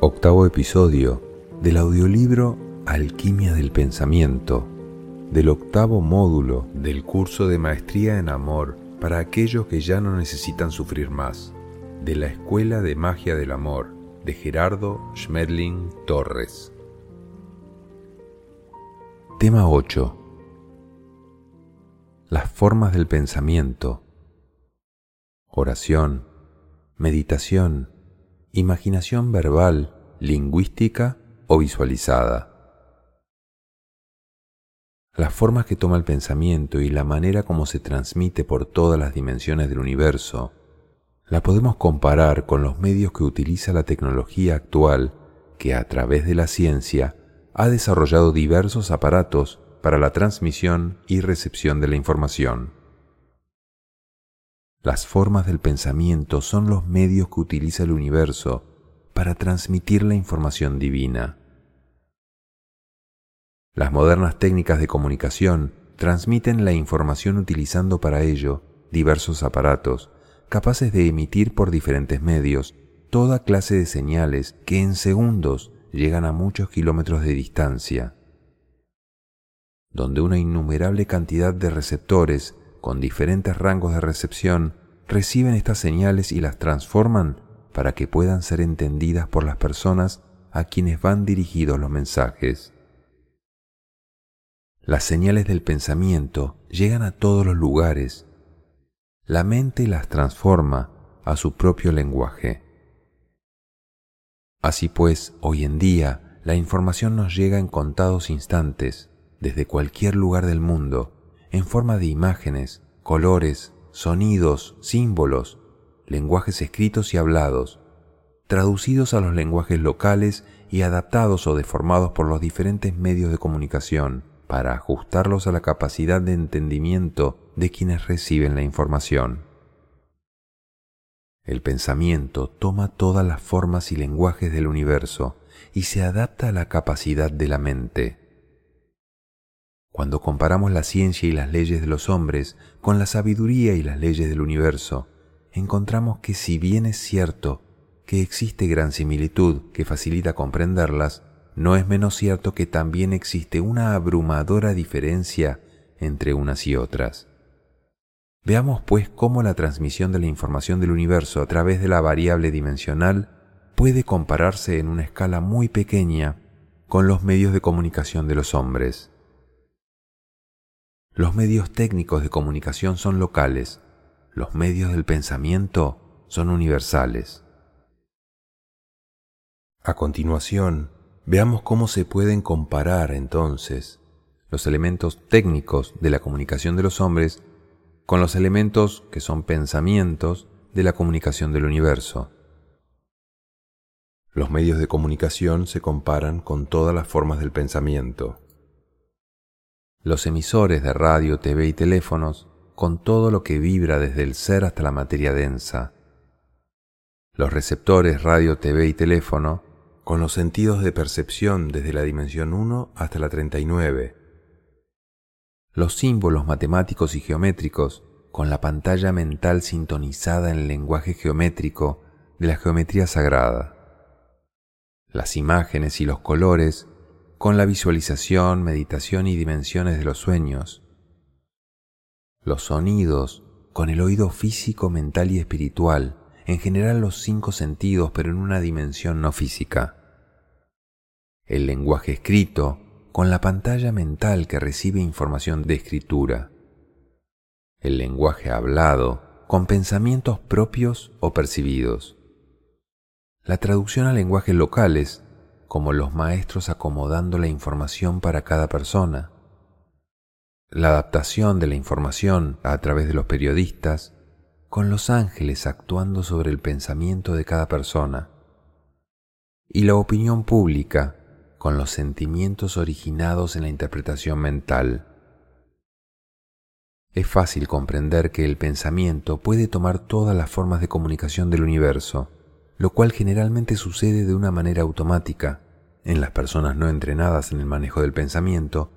Octavo episodio del audiolibro Alquimia del Pensamiento, del octavo módulo del curso de Maestría en Amor para aquellos que ya no necesitan sufrir más, de la Escuela de Magia del Amor, de Gerardo Schmedling Torres. Tema 8. Las formas del pensamiento. Oración, meditación, imaginación verbal, lingüística o visualizada. Las formas que toma el pensamiento y la manera como se transmite por todas las dimensiones del universo la podemos comparar con los medios que utiliza la tecnología actual que a través de la ciencia ha desarrollado diversos aparatos para la transmisión y recepción de la información. Las formas del pensamiento son los medios que utiliza el universo para transmitir la información divina. Las modernas técnicas de comunicación transmiten la información utilizando para ello diversos aparatos capaces de emitir por diferentes medios toda clase de señales que en segundos llegan a muchos kilómetros de distancia, donde una innumerable cantidad de receptores con diferentes rangos de recepción reciben estas señales y las transforman para que puedan ser entendidas por las personas a quienes van dirigidos los mensajes. Las señales del pensamiento llegan a todos los lugares. La mente las transforma a su propio lenguaje. Así pues, hoy en día, la información nos llega en contados instantes, desde cualquier lugar del mundo, en forma de imágenes, colores, sonidos, símbolos, lenguajes escritos y hablados, traducidos a los lenguajes locales y adaptados o deformados por los diferentes medios de comunicación para ajustarlos a la capacidad de entendimiento de quienes reciben la información. El pensamiento toma todas las formas y lenguajes del universo y se adapta a la capacidad de la mente. Cuando comparamos la ciencia y las leyes de los hombres con la sabiduría y las leyes del universo, encontramos que si bien es cierto que existe gran similitud que facilita comprenderlas, no es menos cierto que también existe una abrumadora diferencia entre unas y otras. Veamos pues cómo la transmisión de la información del universo a través de la variable dimensional puede compararse en una escala muy pequeña con los medios de comunicación de los hombres. Los medios técnicos de comunicación son locales, los medios del pensamiento son universales. A continuación, veamos cómo se pueden comparar entonces los elementos técnicos de la comunicación de los hombres con los elementos que son pensamientos de la comunicación del universo. Los medios de comunicación se comparan con todas las formas del pensamiento. Los emisores de radio, TV y teléfonos con todo lo que vibra desde el ser hasta la materia densa. Los receptores radio, TV y teléfono con los sentidos de percepción desde la dimensión 1 hasta la 39 los símbolos matemáticos y geométricos con la pantalla mental sintonizada en el lenguaje geométrico de la geometría sagrada, las imágenes y los colores con la visualización, meditación y dimensiones de los sueños, los sonidos con el oído físico, mental y espiritual, en general los cinco sentidos pero en una dimensión no física, el lenguaje escrito con la pantalla mental que recibe información de escritura, el lenguaje hablado con pensamientos propios o percibidos, la traducción a lenguajes locales, como los maestros acomodando la información para cada persona, la adaptación de la información a través de los periodistas, con los ángeles actuando sobre el pensamiento de cada persona, y la opinión pública con los sentimientos originados en la interpretación mental. Es fácil comprender que el pensamiento puede tomar todas las formas de comunicación del universo, lo cual generalmente sucede de una manera automática en las personas no entrenadas en el manejo del pensamiento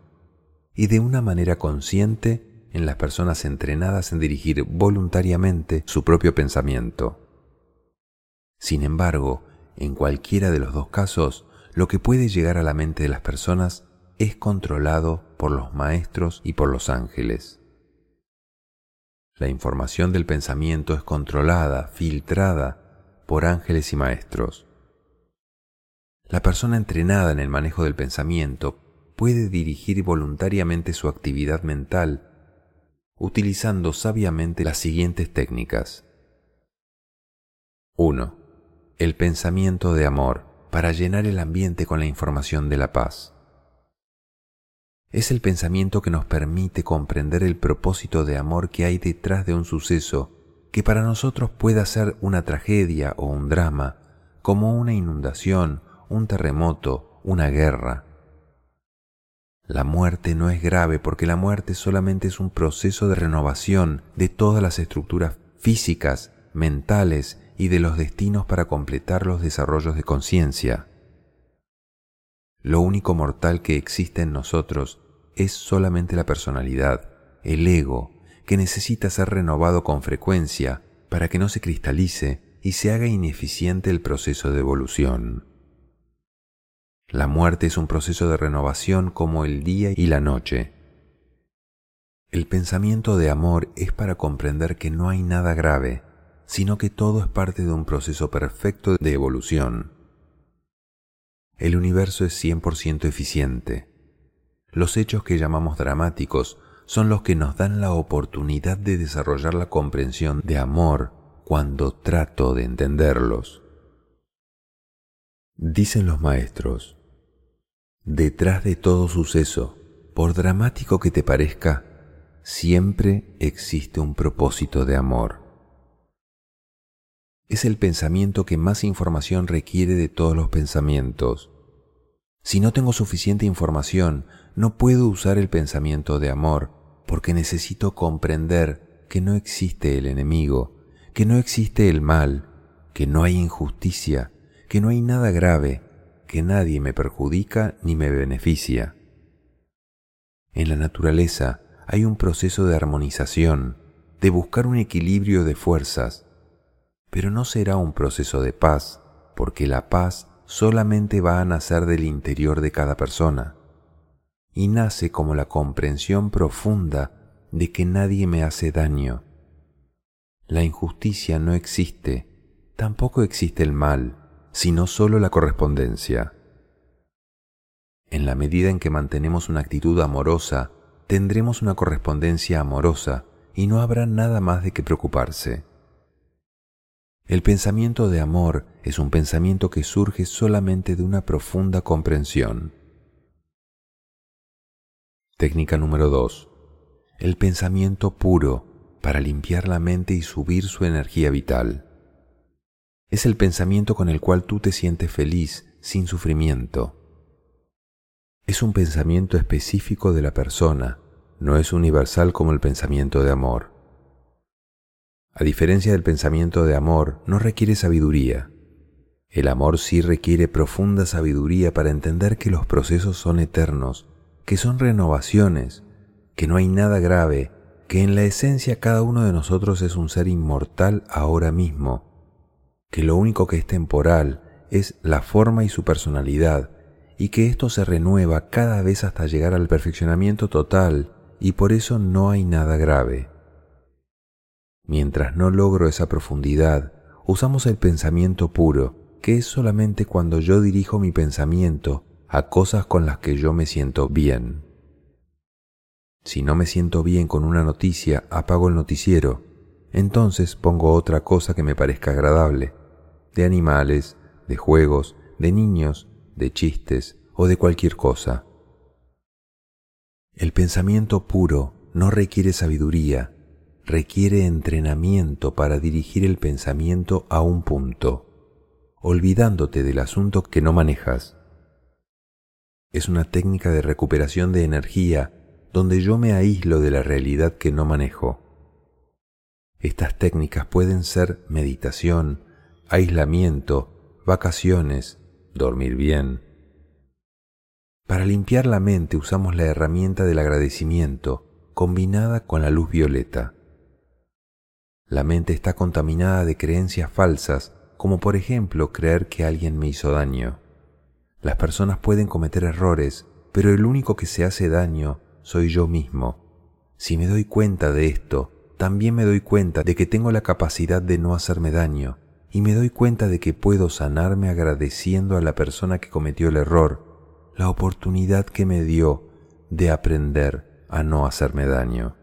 y de una manera consciente en las personas entrenadas en dirigir voluntariamente su propio pensamiento. Sin embargo, en cualquiera de los dos casos, lo que puede llegar a la mente de las personas es controlado por los maestros y por los ángeles. La información del pensamiento es controlada, filtrada por ángeles y maestros. La persona entrenada en el manejo del pensamiento puede dirigir voluntariamente su actividad mental utilizando sabiamente las siguientes técnicas. 1. El pensamiento de amor para llenar el ambiente con la información de la paz es el pensamiento que nos permite comprender el propósito de amor que hay detrás de un suceso que para nosotros pueda ser una tragedia o un drama, como una inundación, un terremoto, una guerra. La muerte no es grave porque la muerte solamente es un proceso de renovación de todas las estructuras físicas, mentales y de los destinos para completar los desarrollos de conciencia. Lo único mortal que existe en nosotros es solamente la personalidad, el ego, que necesita ser renovado con frecuencia para que no se cristalice y se haga ineficiente el proceso de evolución. La muerte es un proceso de renovación como el día y la noche. El pensamiento de amor es para comprender que no hay nada grave, sino que todo es parte de un proceso perfecto de evolución. El universo es 100% eficiente. Los hechos que llamamos dramáticos son los que nos dan la oportunidad de desarrollar la comprensión de amor cuando trato de entenderlos. Dicen los maestros, detrás de todo suceso, por dramático que te parezca, siempre existe un propósito de amor. Es el pensamiento que más información requiere de todos los pensamientos. Si no tengo suficiente información, no puedo usar el pensamiento de amor porque necesito comprender que no existe el enemigo, que no existe el mal, que no hay injusticia, que no hay nada grave, que nadie me perjudica ni me beneficia. En la naturaleza hay un proceso de armonización, de buscar un equilibrio de fuerzas, pero no será un proceso de paz, porque la paz solamente va a nacer del interior de cada persona y nace como la comprensión profunda de que nadie me hace daño. La injusticia no existe, tampoco existe el mal, sino solo la correspondencia. En la medida en que mantenemos una actitud amorosa, tendremos una correspondencia amorosa y no habrá nada más de que preocuparse. El pensamiento de amor es un pensamiento que surge solamente de una profunda comprensión. Técnica número 2. El pensamiento puro para limpiar la mente y subir su energía vital. Es el pensamiento con el cual tú te sientes feliz, sin sufrimiento. Es un pensamiento específico de la persona, no es universal como el pensamiento de amor. A diferencia del pensamiento de amor, no requiere sabiduría. El amor sí requiere profunda sabiduría para entender que los procesos son eternos, que son renovaciones, que no hay nada grave, que en la esencia cada uno de nosotros es un ser inmortal ahora mismo, que lo único que es temporal es la forma y su personalidad, y que esto se renueva cada vez hasta llegar al perfeccionamiento total, y por eso no hay nada grave. Mientras no logro esa profundidad, usamos el pensamiento puro, que es solamente cuando yo dirijo mi pensamiento a cosas con las que yo me siento bien. Si no me siento bien con una noticia, apago el noticiero. Entonces pongo otra cosa que me parezca agradable, de animales, de juegos, de niños, de chistes o de cualquier cosa. El pensamiento puro no requiere sabiduría, requiere entrenamiento para dirigir el pensamiento a un punto, olvidándote del asunto que no manejas. Es una técnica de recuperación de energía donde yo me aíslo de la realidad que no manejo. Estas técnicas pueden ser meditación, aislamiento, vacaciones, dormir bien. Para limpiar la mente usamos la herramienta del agradecimiento, combinada con la luz violeta. La mente está contaminada de creencias falsas, como por ejemplo creer que alguien me hizo daño. Las personas pueden cometer errores, pero el único que se hace daño soy yo mismo. Si me doy cuenta de esto, también me doy cuenta de que tengo la capacidad de no hacerme daño, y me doy cuenta de que puedo sanarme agradeciendo a la persona que cometió el error, la oportunidad que me dio de aprender a no hacerme daño.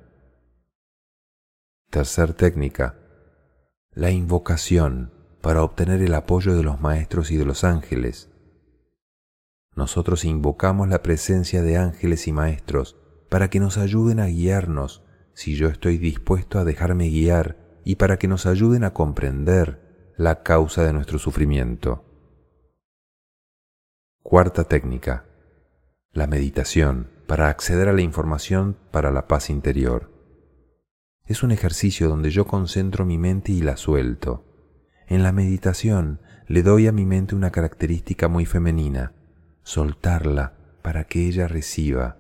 Tercer técnica. La invocación para obtener el apoyo de los maestros y de los ángeles. Nosotros invocamos la presencia de ángeles y maestros para que nos ayuden a guiarnos si yo estoy dispuesto a dejarme guiar y para que nos ayuden a comprender la causa de nuestro sufrimiento. Cuarta técnica. La meditación para acceder a la información para la paz interior. Es un ejercicio donde yo concentro mi mente y la suelto. En la meditación le doy a mi mente una característica muy femenina, soltarla para que ella reciba.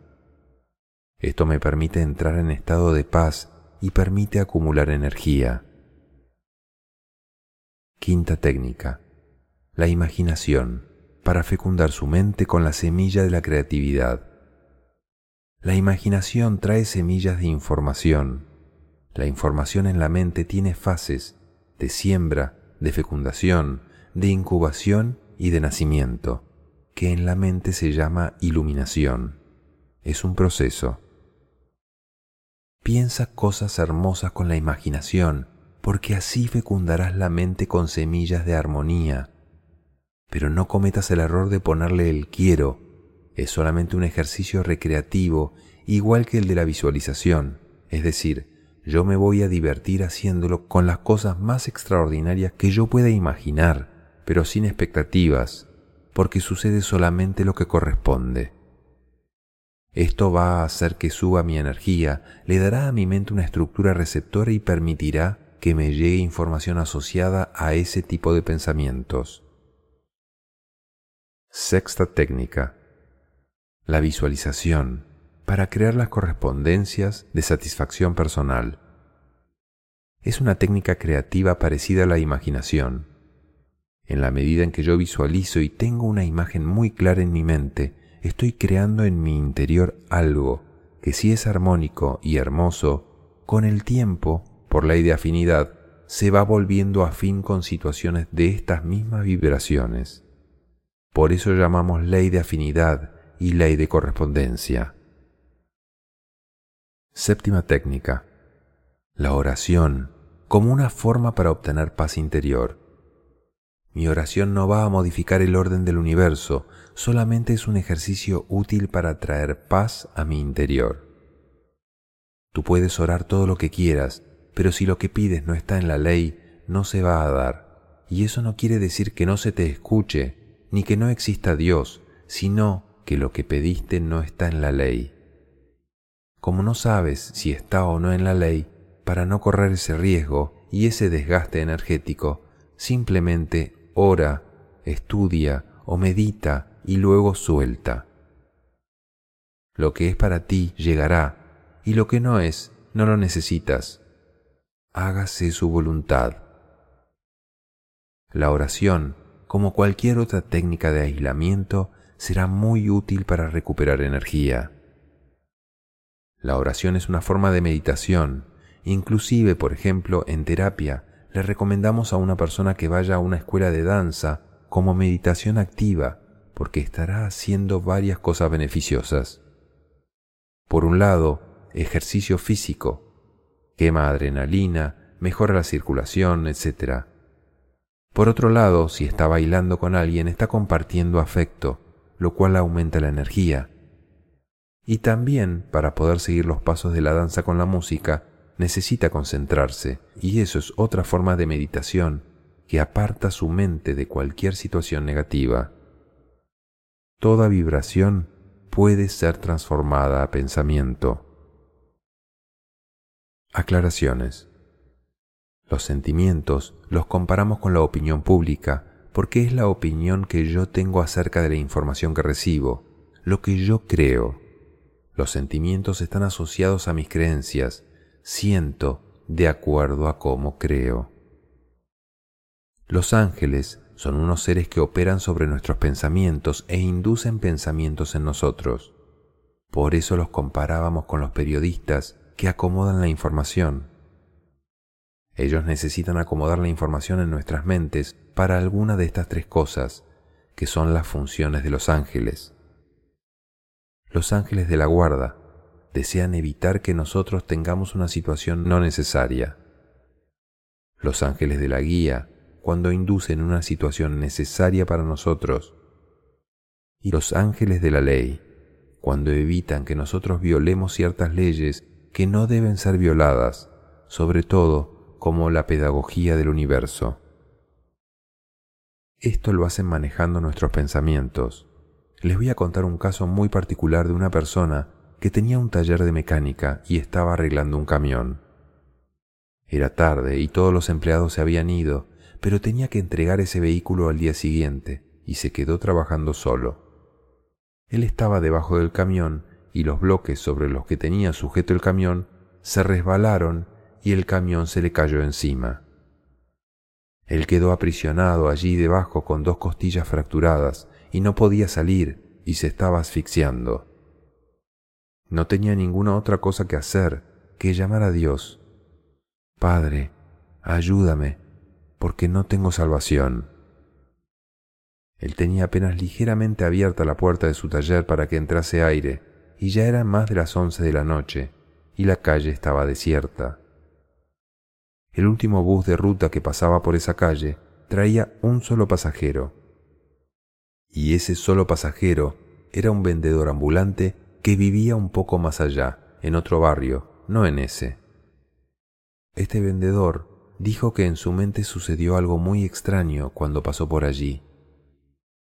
Esto me permite entrar en estado de paz y permite acumular energía. Quinta técnica. La imaginación para fecundar su mente con la semilla de la creatividad. La imaginación trae semillas de información. La información en la mente tiene fases de siembra, de fecundación, de incubación y de nacimiento que en la mente se llama iluminación. Es un proceso. Piensa cosas hermosas con la imaginación, porque así fecundarás la mente con semillas de armonía. Pero no cometas el error de ponerle el quiero. Es solamente un ejercicio recreativo, igual que el de la visualización. Es decir, yo me voy a divertir haciéndolo con las cosas más extraordinarias que yo pueda imaginar, pero sin expectativas, porque sucede solamente lo que corresponde. Esto va a hacer que suba mi energía, le dará a mi mente una estructura receptora y permitirá que me llegue información asociada a ese tipo de pensamientos. Sexta técnica. La visualización para crear las correspondencias de satisfacción personal. Es una técnica creativa parecida a la imaginación en la medida en que yo visualizo y tengo una imagen muy clara en mi mente, estoy creando en mi interior algo que si es armónico y hermoso, con el tiempo, por ley de afinidad, se va volviendo afín con situaciones de estas mismas vibraciones. Por eso llamamos ley de afinidad y ley de correspondencia. Séptima técnica. La oración como una forma para obtener paz interior. Mi oración no va a modificar el orden del universo, solamente es un ejercicio útil para traer paz a mi interior. Tú puedes orar todo lo que quieras, pero si lo que pides no está en la ley, no se va a dar. Y eso no quiere decir que no se te escuche, ni que no exista Dios, sino que lo que pediste no está en la ley. Como no sabes si está o no en la ley, para no correr ese riesgo y ese desgaste energético, simplemente ora, estudia o medita y luego suelta. Lo que es para ti llegará y lo que no es, no lo necesitas. Hágase su voluntad. La oración, como cualquier otra técnica de aislamiento, será muy útil para recuperar energía. La oración es una forma de meditación, inclusive, por ejemplo, en terapia, le recomendamos a una persona que vaya a una escuela de danza como meditación activa, porque estará haciendo varias cosas beneficiosas. Por un lado, ejercicio físico, quema adrenalina, mejora la circulación, etc. Por otro lado, si está bailando con alguien, está compartiendo afecto, lo cual aumenta la energía. Y también, para poder seguir los pasos de la danza con la música, necesita concentrarse y eso es otra forma de meditación que aparta su mente de cualquier situación negativa. Toda vibración puede ser transformada a pensamiento. Aclaraciones. Los sentimientos los comparamos con la opinión pública porque es la opinión que yo tengo acerca de la información que recibo, lo que yo creo. Los sentimientos están asociados a mis creencias. Siento de acuerdo a cómo creo. Los ángeles son unos seres que operan sobre nuestros pensamientos e inducen pensamientos en nosotros. Por eso los comparábamos con los periodistas que acomodan la información. Ellos necesitan acomodar la información en nuestras mentes para alguna de estas tres cosas, que son las funciones de los ángeles. Los ángeles de la guarda desean evitar que nosotros tengamos una situación no necesaria. Los ángeles de la guía cuando inducen una situación necesaria para nosotros. Y los ángeles de la ley cuando evitan que nosotros violemos ciertas leyes que no deben ser violadas, sobre todo como la pedagogía del universo. Esto lo hacen manejando nuestros pensamientos. Les voy a contar un caso muy particular de una persona que tenía un taller de mecánica y estaba arreglando un camión. Era tarde y todos los empleados se habían ido, pero tenía que entregar ese vehículo al día siguiente y se quedó trabajando solo. Él estaba debajo del camión y los bloques sobre los que tenía sujeto el camión se resbalaron y el camión se le cayó encima. Él quedó aprisionado allí debajo con dos costillas fracturadas y no podía salir y se estaba asfixiando. No tenía ninguna otra cosa que hacer que llamar a Dios. Padre, ayúdame, porque no tengo salvación. Él tenía apenas ligeramente abierta la puerta de su taller para que entrase aire, y ya eran más de las once de la noche, y la calle estaba desierta. El último bus de ruta que pasaba por esa calle traía un solo pasajero. Y ese solo pasajero era un vendedor ambulante que vivía un poco más allá, en otro barrio, no en ese. Este vendedor dijo que en su mente sucedió algo muy extraño cuando pasó por allí.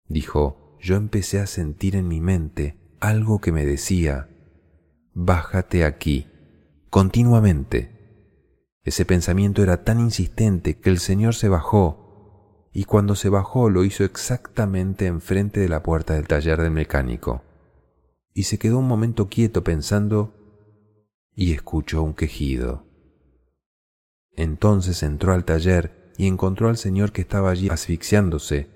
Dijo, yo empecé a sentir en mi mente algo que me decía, bájate aquí, continuamente. Ese pensamiento era tan insistente que el Señor se bajó, y cuando se bajó lo hizo exactamente enfrente de la puerta del taller del mecánico. Y se quedó un momento quieto pensando y escuchó un quejido. Entonces entró al taller y encontró al Señor que estaba allí asfixiándose,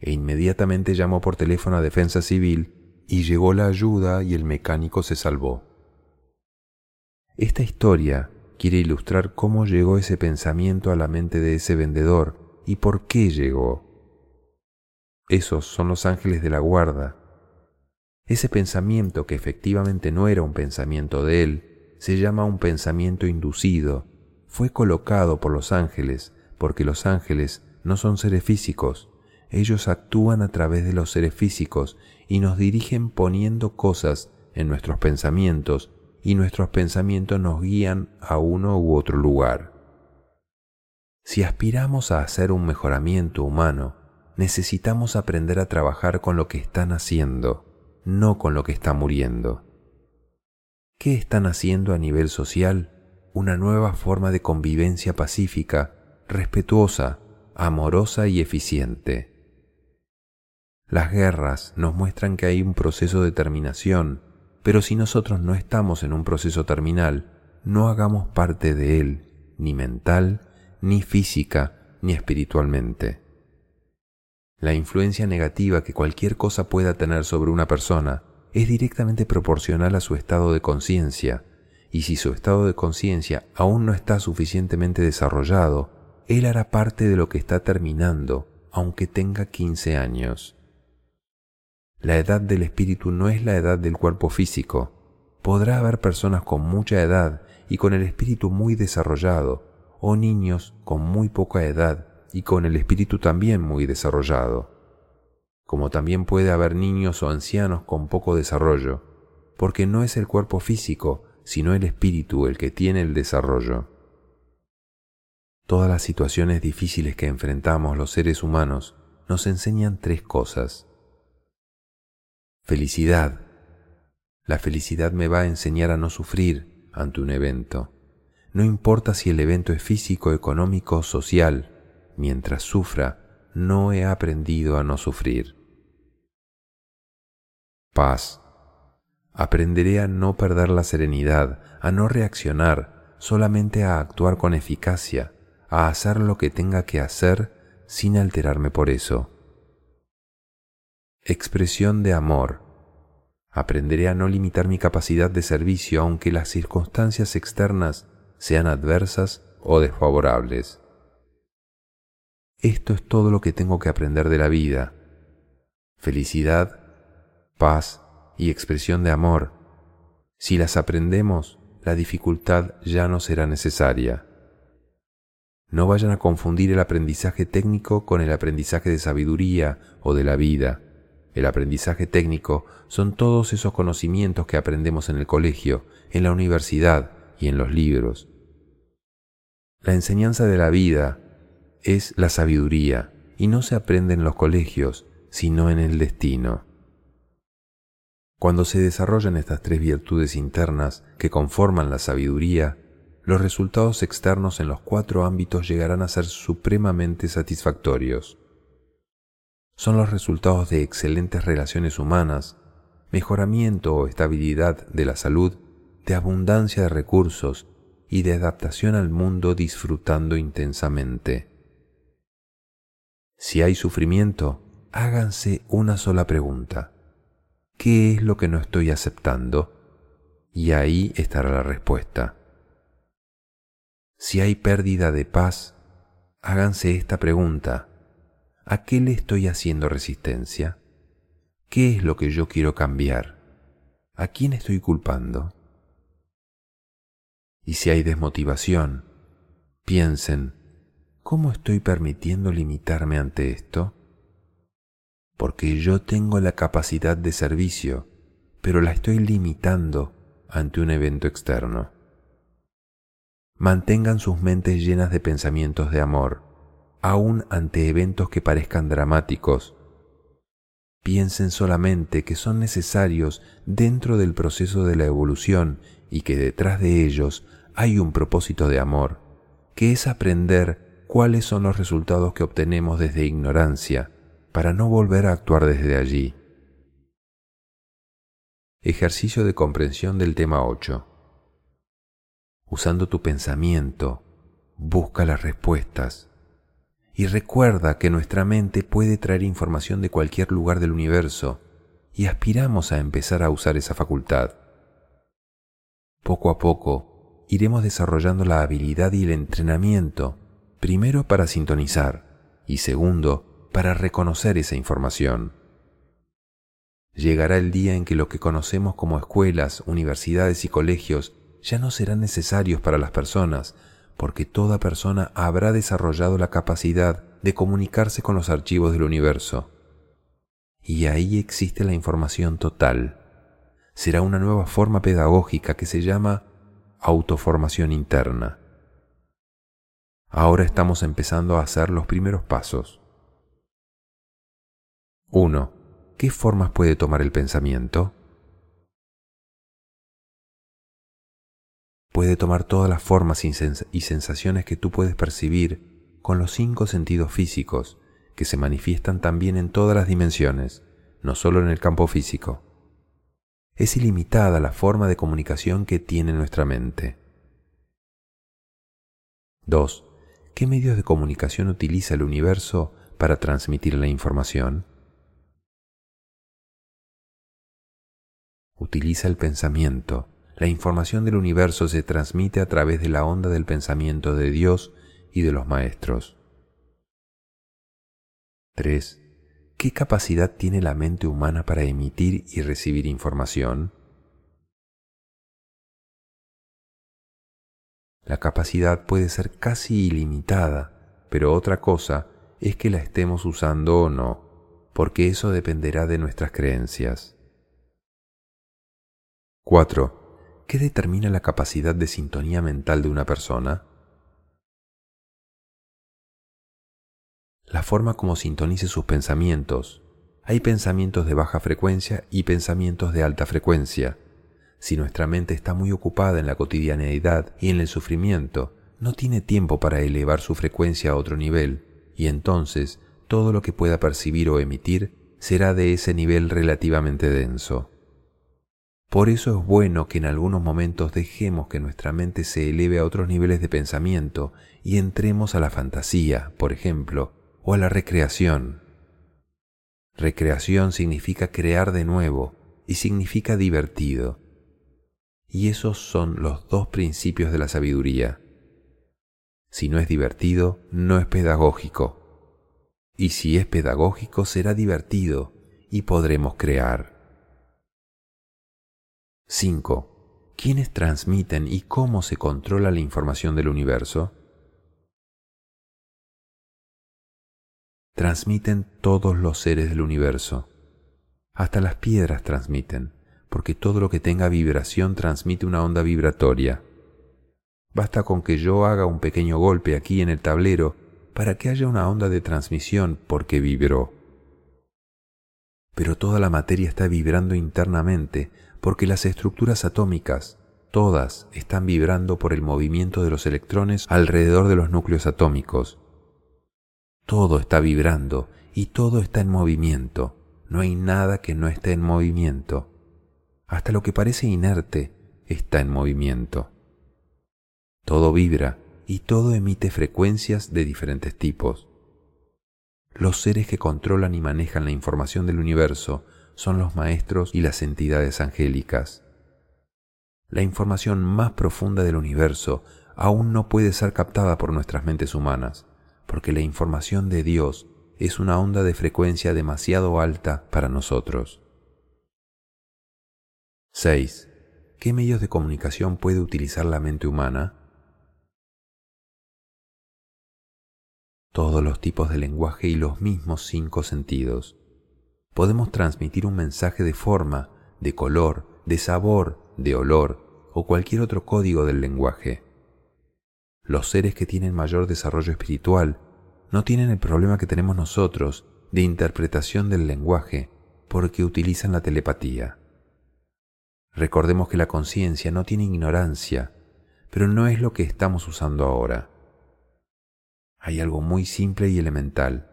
e inmediatamente llamó por teléfono a Defensa Civil y llegó la ayuda y el mecánico se salvó. Esta historia quiere ilustrar cómo llegó ese pensamiento a la mente de ese vendedor y por qué llegó. Esos son los ángeles de la guarda. Ese pensamiento, que efectivamente no era un pensamiento de él, se llama un pensamiento inducido, fue colocado por los ángeles, porque los ángeles no son seres físicos, ellos actúan a través de los seres físicos y nos dirigen poniendo cosas en nuestros pensamientos y nuestros pensamientos nos guían a uno u otro lugar. Si aspiramos a hacer un mejoramiento humano, necesitamos aprender a trabajar con lo que están haciendo, no con lo que está muriendo. ¿Qué están haciendo a nivel social? Una nueva forma de convivencia pacífica, respetuosa, amorosa y eficiente. Las guerras nos muestran que hay un proceso de terminación, pero si nosotros no estamos en un proceso terminal, no hagamos parte de él, ni mental, ni física, ni espiritualmente. La influencia negativa que cualquier cosa pueda tener sobre una persona es directamente proporcional a su estado de conciencia, y si su estado de conciencia aún no está suficientemente desarrollado, él hará parte de lo que está terminando, aunque tenga 15 años. La edad del espíritu no es la edad del cuerpo físico. Podrá haber personas con mucha edad y con el espíritu muy desarrollado, o niños con muy poca edad y con el espíritu también muy desarrollado. Como también puede haber niños o ancianos con poco desarrollo, porque no es el cuerpo físico, sino el espíritu el que tiene el desarrollo. Todas las situaciones difíciles que enfrentamos los seres humanos nos enseñan tres cosas. Felicidad. La felicidad me va a enseñar a no sufrir ante un evento. No importa si el evento es físico, económico social, mientras sufra, no he aprendido a no sufrir. Paz. Aprenderé a no perder la serenidad, a no reaccionar, solamente a actuar con eficacia, a hacer lo que tenga que hacer sin alterarme por eso. Expresión de amor. Aprenderé a no limitar mi capacidad de servicio aunque las circunstancias externas sean adversas o desfavorables. Esto es todo lo que tengo que aprender de la vida. Felicidad, paz y expresión de amor. Si las aprendemos, la dificultad ya no será necesaria. No vayan a confundir el aprendizaje técnico con el aprendizaje de sabiduría o de la vida. El aprendizaje técnico son todos esos conocimientos que aprendemos en el colegio, en la universidad y en los libros. La enseñanza de la vida es la sabiduría y no se aprende en los colegios, sino en el destino. Cuando se desarrollan estas tres virtudes internas que conforman la sabiduría, los resultados externos en los cuatro ámbitos llegarán a ser supremamente satisfactorios. Son los resultados de excelentes relaciones humanas, mejoramiento o estabilidad de la salud, de abundancia de recursos y de adaptación al mundo disfrutando intensamente. Si hay sufrimiento, háganse una sola pregunta. ¿Qué es lo que no estoy aceptando? Y ahí estará la respuesta. Si hay pérdida de paz, háganse esta pregunta. ¿A qué le estoy haciendo resistencia? ¿Qué es lo que yo quiero cambiar? ¿A quién estoy culpando? Y si hay desmotivación, piensen, ¿cómo estoy permitiendo limitarme ante esto? Porque yo tengo la capacidad de servicio, pero la estoy limitando ante un evento externo mantengan sus mentes llenas de pensamientos de amor, aun ante eventos que parezcan dramáticos. Piensen solamente que son necesarios dentro del proceso de la evolución y que detrás de ellos hay un propósito de amor, que es aprender cuáles son los resultados que obtenemos desde ignorancia, para no volver a actuar desde allí. Ejercicio de comprensión del tema 8 usando tu pensamiento, busca las respuestas. Y recuerda que nuestra mente puede traer información de cualquier lugar del universo y aspiramos a empezar a usar esa facultad. Poco a poco iremos desarrollando la habilidad y el entrenamiento, primero para sintonizar y segundo para reconocer esa información. Llegará el día en que lo que conocemos como escuelas, universidades y colegios ya no serán necesarios para las personas, porque toda persona habrá desarrollado la capacidad de comunicarse con los archivos del universo. Y ahí existe la información total. Será una nueva forma pedagógica que se llama autoformación interna. Ahora estamos empezando a hacer los primeros pasos. 1. ¿Qué formas puede tomar el pensamiento? puede tomar todas las formas y sensaciones que tú puedes percibir con los cinco sentidos físicos, que se manifiestan también en todas las dimensiones, no solo en el campo físico. Es ilimitada la forma de comunicación que tiene nuestra mente. 2. ¿Qué medios de comunicación utiliza el universo para transmitir la información? Utiliza el pensamiento la información del universo se transmite a través de la onda del pensamiento de Dios y de los maestros. 3. ¿Qué capacidad tiene la mente humana para emitir y recibir información? La capacidad puede ser casi ilimitada, pero otra cosa es que la estemos usando o no, porque eso dependerá de nuestras creencias. 4. ¿Qué determina la capacidad de sintonía mental de una persona? La forma como sintonice sus pensamientos. Hay pensamientos de baja frecuencia y pensamientos de alta frecuencia. Si nuestra mente está muy ocupada en la cotidianeidad y en el sufrimiento, no tiene tiempo para elevar su frecuencia a otro nivel, y entonces todo lo que pueda percibir o emitir será de ese nivel relativamente denso. Por eso es bueno que en algunos momentos dejemos que nuestra mente se eleve a otros niveles de pensamiento y entremos a la fantasía, por ejemplo, o a la recreación. Recreación significa crear de nuevo y significa divertido. Y esos son los dos principios de la sabiduría. Si no es divertido, no es pedagógico. Y si es pedagógico, será divertido y podremos crear. 5. ¿Quiénes transmiten y cómo se controla la información del universo? Transmiten todos los seres del universo. Hasta las piedras transmiten, porque todo lo que tenga vibración transmite una onda vibratoria. Basta con que yo haga un pequeño golpe aquí en el tablero para que haya una onda de transmisión porque vibró. Pero toda la materia está vibrando internamente porque las estructuras atómicas, todas, están vibrando por el movimiento de los electrones alrededor de los núcleos atómicos. Todo está vibrando y todo está en movimiento. No hay nada que no esté en movimiento. Hasta lo que parece inerte está en movimiento. Todo vibra y todo emite frecuencias de diferentes tipos. Los seres que controlan y manejan la información del universo son los maestros y las entidades angélicas. La información más profunda del universo aún no puede ser captada por nuestras mentes humanas, porque la información de Dios es una onda de frecuencia demasiado alta para nosotros. 6. ¿Qué medios de comunicación puede utilizar la mente humana? Todos los tipos de lenguaje y los mismos cinco sentidos podemos transmitir un mensaje de forma, de color, de sabor, de olor o cualquier otro código del lenguaje. Los seres que tienen mayor desarrollo espiritual no tienen el problema que tenemos nosotros de interpretación del lenguaje porque utilizan la telepatía. Recordemos que la conciencia no tiene ignorancia, pero no es lo que estamos usando ahora. Hay algo muy simple y elemental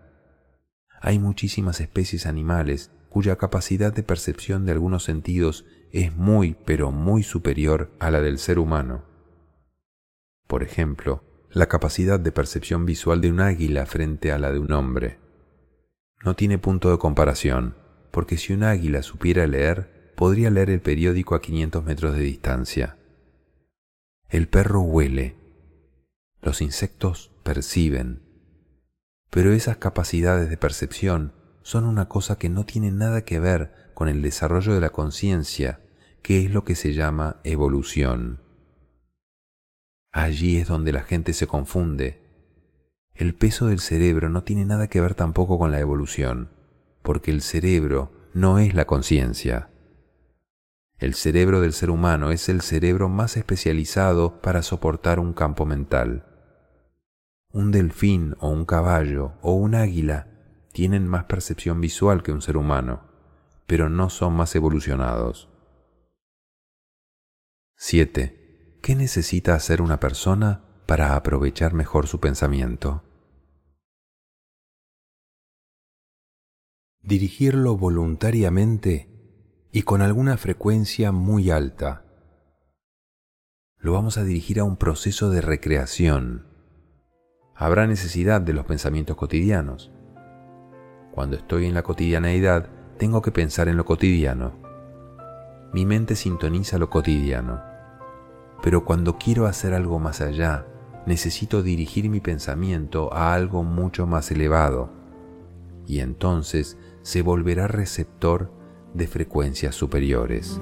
hay muchísimas especies animales cuya capacidad de percepción de algunos sentidos es muy, pero muy superior a la del ser humano. Por ejemplo, la capacidad de percepción visual de un águila frente a la de un hombre. No tiene punto de comparación, porque si un águila supiera leer, podría leer el periódico a 500 metros de distancia. El perro huele. Los insectos perciben pero esas capacidades de percepción son una cosa que no tiene nada que ver con el desarrollo de la conciencia, que es lo que se llama evolución. Allí es donde la gente se confunde. El peso del cerebro no tiene nada que ver tampoco con la evolución, porque el cerebro no es la conciencia. El cerebro del ser humano es el cerebro más especializado para soportar un campo mental un delfín o un caballo o un águila tienen más percepción visual que un ser humano, pero no son más evolucionados. 7. ¿Qué necesita hacer una persona para aprovechar mejor su pensamiento? Dirigirlo voluntariamente y con alguna frecuencia muy alta. Lo vamos a dirigir a un proceso de recreación, habrá necesidad de los pensamientos cotidianos. Cuando estoy en la cotidianeidad, tengo que pensar en lo cotidiano. Mi mente sintoniza lo cotidiano. Pero cuando quiero hacer algo más allá, necesito dirigir mi pensamiento a algo mucho más elevado. Y entonces se volverá receptor de frecuencias superiores.